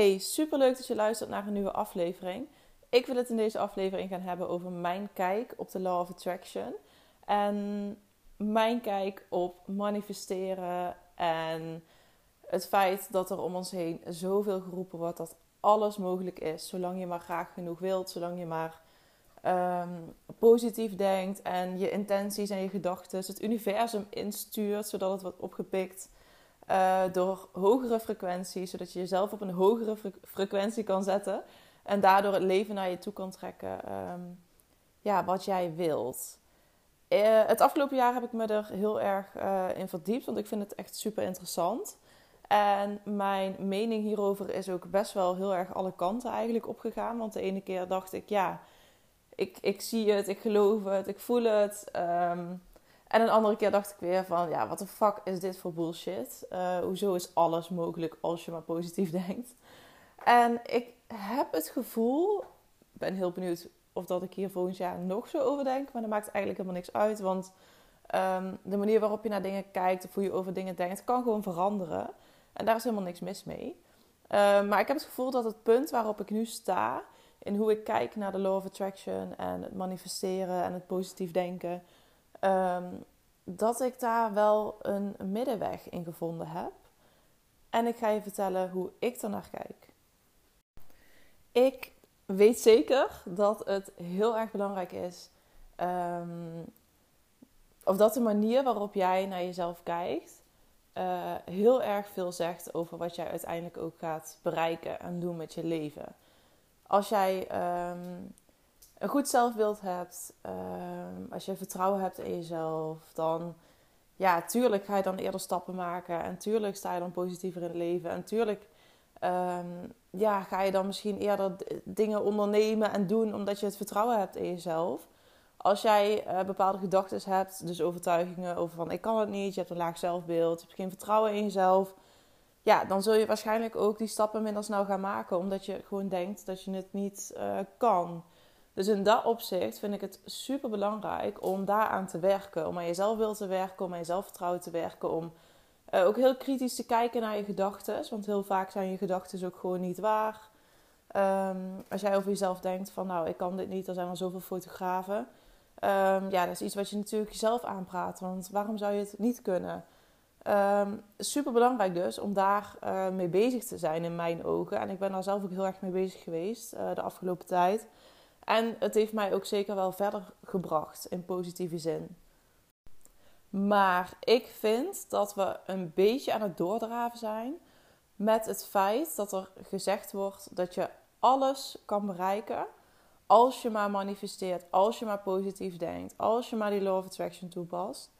Hey, superleuk dat je luistert naar een nieuwe aflevering. Ik wil het in deze aflevering gaan hebben over mijn kijk op de Law of Attraction. En mijn kijk op manifesteren en het feit dat er om ons heen zoveel geroepen wordt dat alles mogelijk is, zolang je maar graag genoeg wilt, zolang je maar ehm, positief denkt en je intenties en je gedachten het universum instuurt, zodat het wordt opgepikt uh, door hogere frequenties, zodat je jezelf op een hogere frequentie kan zetten en daardoor het leven naar je toe kan trekken ehm, ja, wat jij wilt. Uh, het afgelopen jaar heb ik me er heel erg uh, in verdiept, want ik vind het echt super interessant. En mijn mening hierover is ook best wel heel erg alle kanten eigenlijk opgegaan. Want de ene keer dacht ik, ja, ik, ik zie het, ik geloof het, ik voel het. Um, en een andere keer dacht ik weer van, ja, wat de fuck is dit voor bullshit? Uh, hoezo is alles mogelijk als je maar positief denkt? En ik heb het gevoel, ben heel benieuwd of dat ik hier volgend jaar nog zo over denk. Maar dat maakt eigenlijk helemaal niks uit. Want um, de manier waarop je naar dingen kijkt of hoe je over dingen denkt, kan gewoon veranderen. En daar is helemaal niks mis mee. Um, maar ik heb het gevoel dat het punt waarop ik nu sta, in hoe ik kijk naar de law of attraction en het manifesteren en het positief denken, um, dat ik daar wel een middenweg in gevonden heb. En ik ga je vertellen hoe ik er naar kijk. Ik weet zeker dat het heel erg belangrijk is. Um, of dat de manier waarop jij naar jezelf kijkt. Uh, heel erg veel zegt over wat jij uiteindelijk ook gaat bereiken en doen met je leven. Als jij um, een goed zelfbeeld hebt, um, als je vertrouwen hebt in jezelf, dan ja, tuurlijk ga je dan eerder stappen maken. En tuurlijk sta je dan positiever in het leven. En tuurlijk um, ja, ga je dan misschien eerder dingen ondernemen en doen omdat je het vertrouwen hebt in jezelf. Als jij uh, bepaalde gedachten hebt, dus overtuigingen over van ik kan het niet, je hebt een laag zelfbeeld, je hebt geen vertrouwen in jezelf. Ja, dan zul je waarschijnlijk ook die stappen minder snel gaan maken, omdat je gewoon denkt dat je het niet uh, kan. Dus in dat opzicht vind ik het super belangrijk om daaraan te werken. Om aan jezelf wil te werken, om aan je zelfvertrouwen te werken. Om uh, ook heel kritisch te kijken naar je gedachten. Want heel vaak zijn je gedachten ook gewoon niet waar. Um, als jij over jezelf denkt van nou, ik kan dit niet, er zijn al zoveel fotografen. Um, ja, dat is iets wat je natuurlijk jezelf aanpraat. Want waarom zou je het niet kunnen? Um, super belangrijk dus om daar uh, mee bezig te zijn in mijn ogen. En ik ben daar zelf ook heel erg mee bezig geweest uh, de afgelopen tijd. En het heeft mij ook zeker wel verder gebracht in positieve zin. Maar ik vind dat we een beetje aan het doordraven zijn met het feit dat er gezegd wordt dat je alles kan bereiken als je maar manifesteert, als je maar positief denkt, als je maar die law of attraction toepast.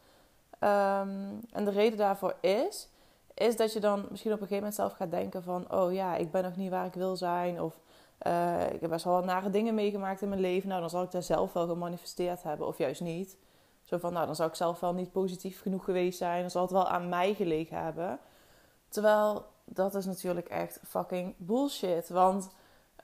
Um, en de reden daarvoor is, is dat je dan misschien op een gegeven moment zelf gaat denken van, oh ja, ik ben nog niet waar ik wil zijn, of uh, ik heb best wel wat nare dingen meegemaakt in mijn leven. Nou, dan zal ik daar zelf wel gemanifesteerd hebben, of juist niet. Zo van, nou, dan zou ik zelf wel niet positief genoeg geweest zijn. Dan zal het wel aan mij gelegen hebben. Terwijl, dat is natuurlijk echt fucking bullshit. Want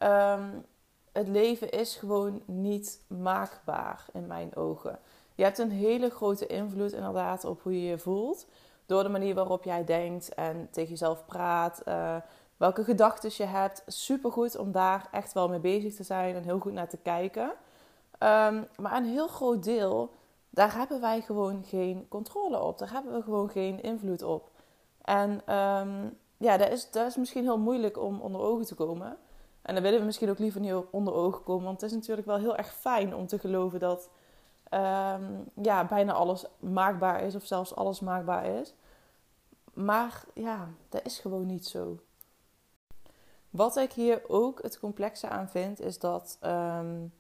um, het leven is gewoon niet maakbaar in mijn ogen. Je hebt een hele grote invloed inderdaad op hoe je je voelt. Door de manier waarop jij denkt en tegen jezelf praat. Uh, welke gedachten je hebt. Supergoed om daar echt wel mee bezig te zijn en heel goed naar te kijken. Um, maar een heel groot deel, daar hebben wij gewoon geen controle op. Daar hebben we gewoon geen invloed op. En um, ja, dat is, dat is misschien heel moeilijk om onder ogen te komen. En dan willen we misschien ook liever niet onder ogen komen. Want het is natuurlijk wel heel erg fijn om te geloven dat um, ja, bijna alles maakbaar is. Of zelfs alles maakbaar is. Maar ja, dat is gewoon niet zo. Wat ik hier ook het complexe aan vind, is dat um,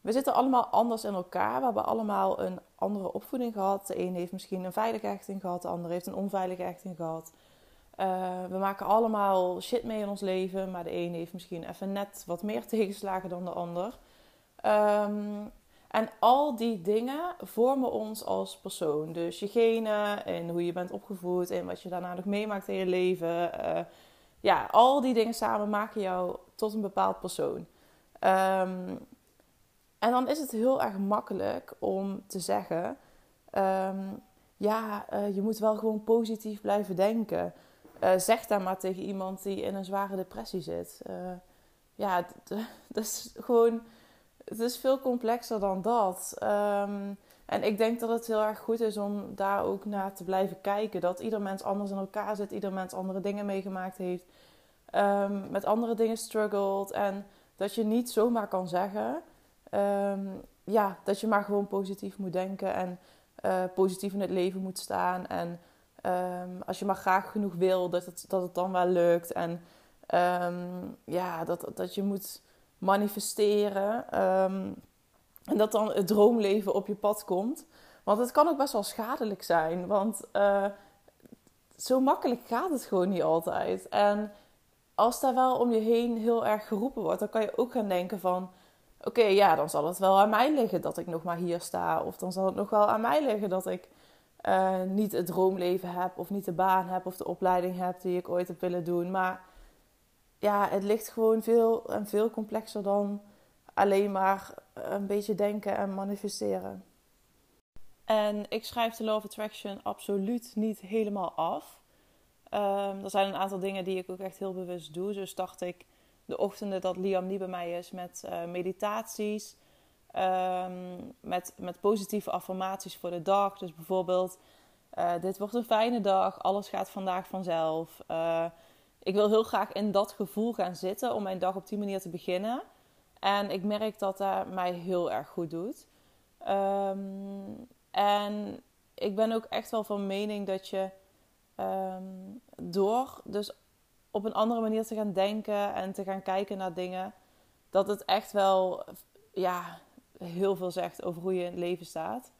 we zitten allemaal anders in elkaar. We hebben allemaal een andere opvoeding gehad. De een heeft misschien een veilige hechting gehad, de ander heeft een onveilige hechting gehad. Uh, we maken allemaal shit mee in ons leven, maar de een heeft misschien even net wat meer tegenslagen dan de ander. Um, en al die dingen vormen ons als persoon. Dus je genen en hoe je bent opgevoed en wat je daarna nog meemaakt in je leven. Uh, ja, al die dingen samen maken jou tot een bepaald persoon. Um, en dan is het heel erg makkelijk om te zeggen: um, ja, uh, je moet wel gewoon positief blijven denken. zeg daar maar tegen iemand die in een zware depressie zit. ja, dat is gewoon. Het is veel complexer dan dat. Um, en ik denk dat het heel erg goed is om daar ook naar te blijven kijken. Dat ieder mens anders in elkaar zit, ieder mens andere dingen meegemaakt heeft, um, met andere dingen struggelt. En dat je niet zomaar kan zeggen, um, ja, dat je maar gewoon positief moet denken en uh, positief in het leven moet staan. En um, als je maar graag genoeg wil, dat het, dat het dan wel lukt. En ja, dat, dat je moet manifesteren. En dat dan het droomleven op je pad komt. Want het kan ook best wel schadelijk zijn. Want uh, zo makkelijk gaat het gewoon niet altijd. En als daar wel om je heen heel erg geroepen wordt, dan kan je ook gaan denken van... Oké, ja, dan zal het wel aan mij liggen dat ik nog maar hier sta. Of dan zal het nog wel aan mij liggen dat ik uh, niet het droomleven heb. Of niet de baan heb of de opleiding heb die ik ooit heb willen doen. Maar ja, het ligt gewoon veel en veel complexer dan alleen maar een beetje denken en manifesteren. En ik schrijf de Law of Attraction absoluut niet helemaal af. Um, er zijn een aantal dingen die ik ook echt heel bewust doe. Zo start ik de ochtenden dat Liam niet bij mij is met uh, meditaties. Um, met, met positieve affirmaties voor de dag. Dus bijvoorbeeld, uh, dit wordt een fijne dag. Alles gaat vandaag vanzelf. Uh, ik wil heel graag in dat gevoel gaan zitten om mijn dag op die manier te beginnen. En ik merk dat dat mij heel erg goed doet. Um, en ik ben ook echt wel van mening dat je um, door dus op een andere manier te gaan denken en te gaan kijken naar dingen, dat het echt wel ja, heel veel zegt over hoe je in het leven staat.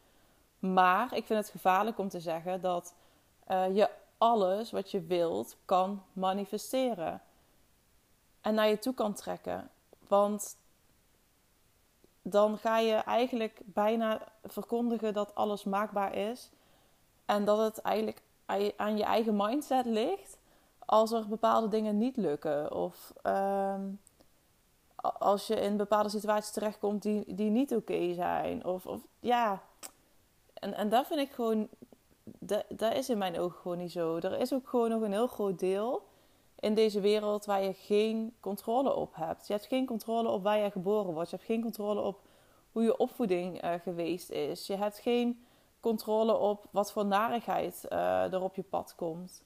Maar ik vind het gevaarlijk om te zeggen dat uh, je alles wat je wilt kan manifesteren. En naar je toe kan trekken. Want dan ga je eigenlijk bijna verkondigen dat alles maakbaar is. En dat het eigenlijk aan je eigen mindset ligt als er bepaalde dingen niet lukken. Of ehm, als je in bepaalde situaties terechtkomt die, die niet oké zijn. Of, of ja. En, en dat vind ik gewoon. Dat, dat is in mijn ogen gewoon niet zo. Er is ook gewoon nog een heel groot deel in deze wereld waar je geen controle op hebt. Je hebt geen controle op waar je geboren wordt. Je hebt geen controle op hoe je opvoeding uh, geweest is. Je hebt geen controle op wat voor narigheid uh, er op je pad komt.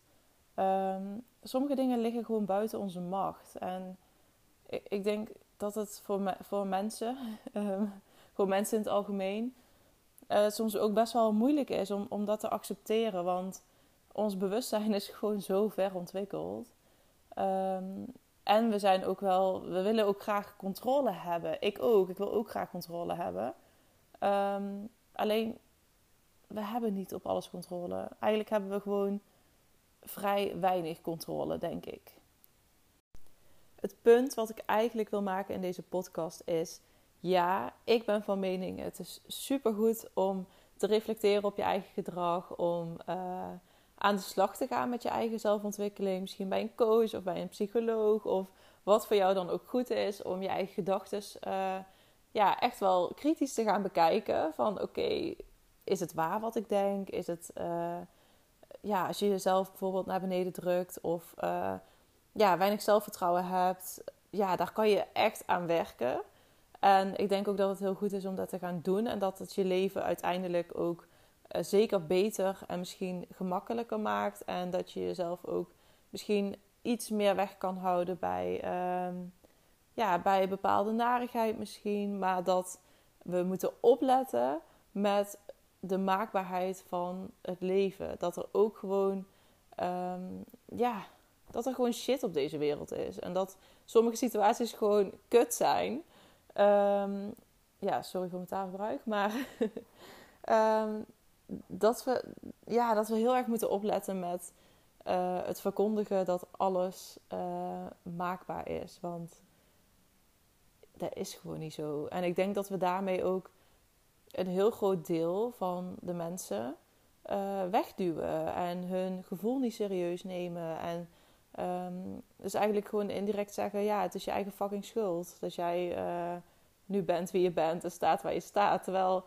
Um, sommige dingen liggen gewoon buiten onze macht. En ik, ik denk dat het voor, voor mensen, um, voor mensen in het algemeen, uh, soms ook best wel moeilijk is om, om dat te accepteren. Want ons bewustzijn is gewoon zo ver ontwikkeld. Um, en we zijn ook wel, we willen ook graag controle hebben. Ik ook, ik wil ook graag controle hebben. Um, alleen, we hebben niet op alles controle. Eigenlijk hebben we gewoon vrij weinig controle, denk ik. Het punt wat ik eigenlijk wil maken in deze podcast is: ja, ik ben van mening, het is supergoed om te reflecteren op je eigen gedrag, om. Uh, aan de slag te gaan met je eigen zelfontwikkeling. Misschien bij een coach of bij een psycholoog. Of wat voor jou dan ook goed is om je eigen gedachten uh, ja, echt wel kritisch te gaan bekijken. Van oké, is het waar wat ik denk? Is het uh, ja, als je jezelf bijvoorbeeld naar beneden drukt of uh, ja, weinig zelfvertrouwen hebt. Ja, daar kan je echt aan werken. En ik denk ook dat het heel goed is om dat te gaan doen. En dat het je leven uiteindelijk ook zeker beter en misschien gemakkelijker maakt. En dat je jezelf ook misschien iets meer weg kan houden bij, uh, ja, bij bepaalde narigheid misschien. Maar dat we moeten opletten met de maakbaarheid van het leven. Dat er ook gewoon, um, ja, dat er gewoon shit op deze wereld is. En dat sommige situaties gewoon kut zijn. Um, ja, sorry voor mijn taalgebruik, maar dat, we, ja, dat we heel erg moeten opletten met uh, het verkondigen dat alles uh, maakbaar is. Want dat is gewoon niet zo. En ik denk dat we daarmee ook een heel groot deel van de mensen uh, wegduwen en hun gevoel niet serieus nemen. En um, dus eigenlijk gewoon indirect zeggen: ja, het is je eigen fucking schuld dat jij nu bent wie je bent en staat waar je staat. Terwijl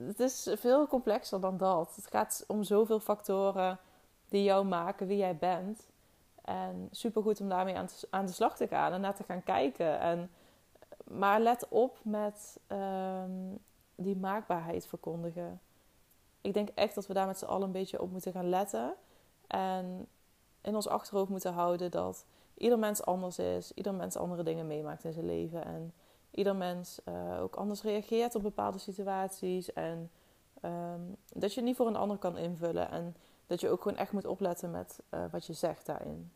het is veel complexer dan dat. Het gaat om zoveel factoren die jou maken wie jij bent. En supergoed om daarmee aan, aan de slag te gaan en naar te gaan kijken. En, maar let op met ehm, die maakbaarheid verkondigen. Ik denk echt dat we daar met z'n allen een beetje op moeten gaan letten. En in ons achterhoofd moeten houden dat ieder mens anders is. Ieder mens andere dingen meemaakt in zijn leven. En ieder mens uh, ook anders reageert op bepaalde situaties. En um, dat je niet voor een ander kan invullen. En dat je ook gewoon echt moet opletten met uh, wat je zegt daarin.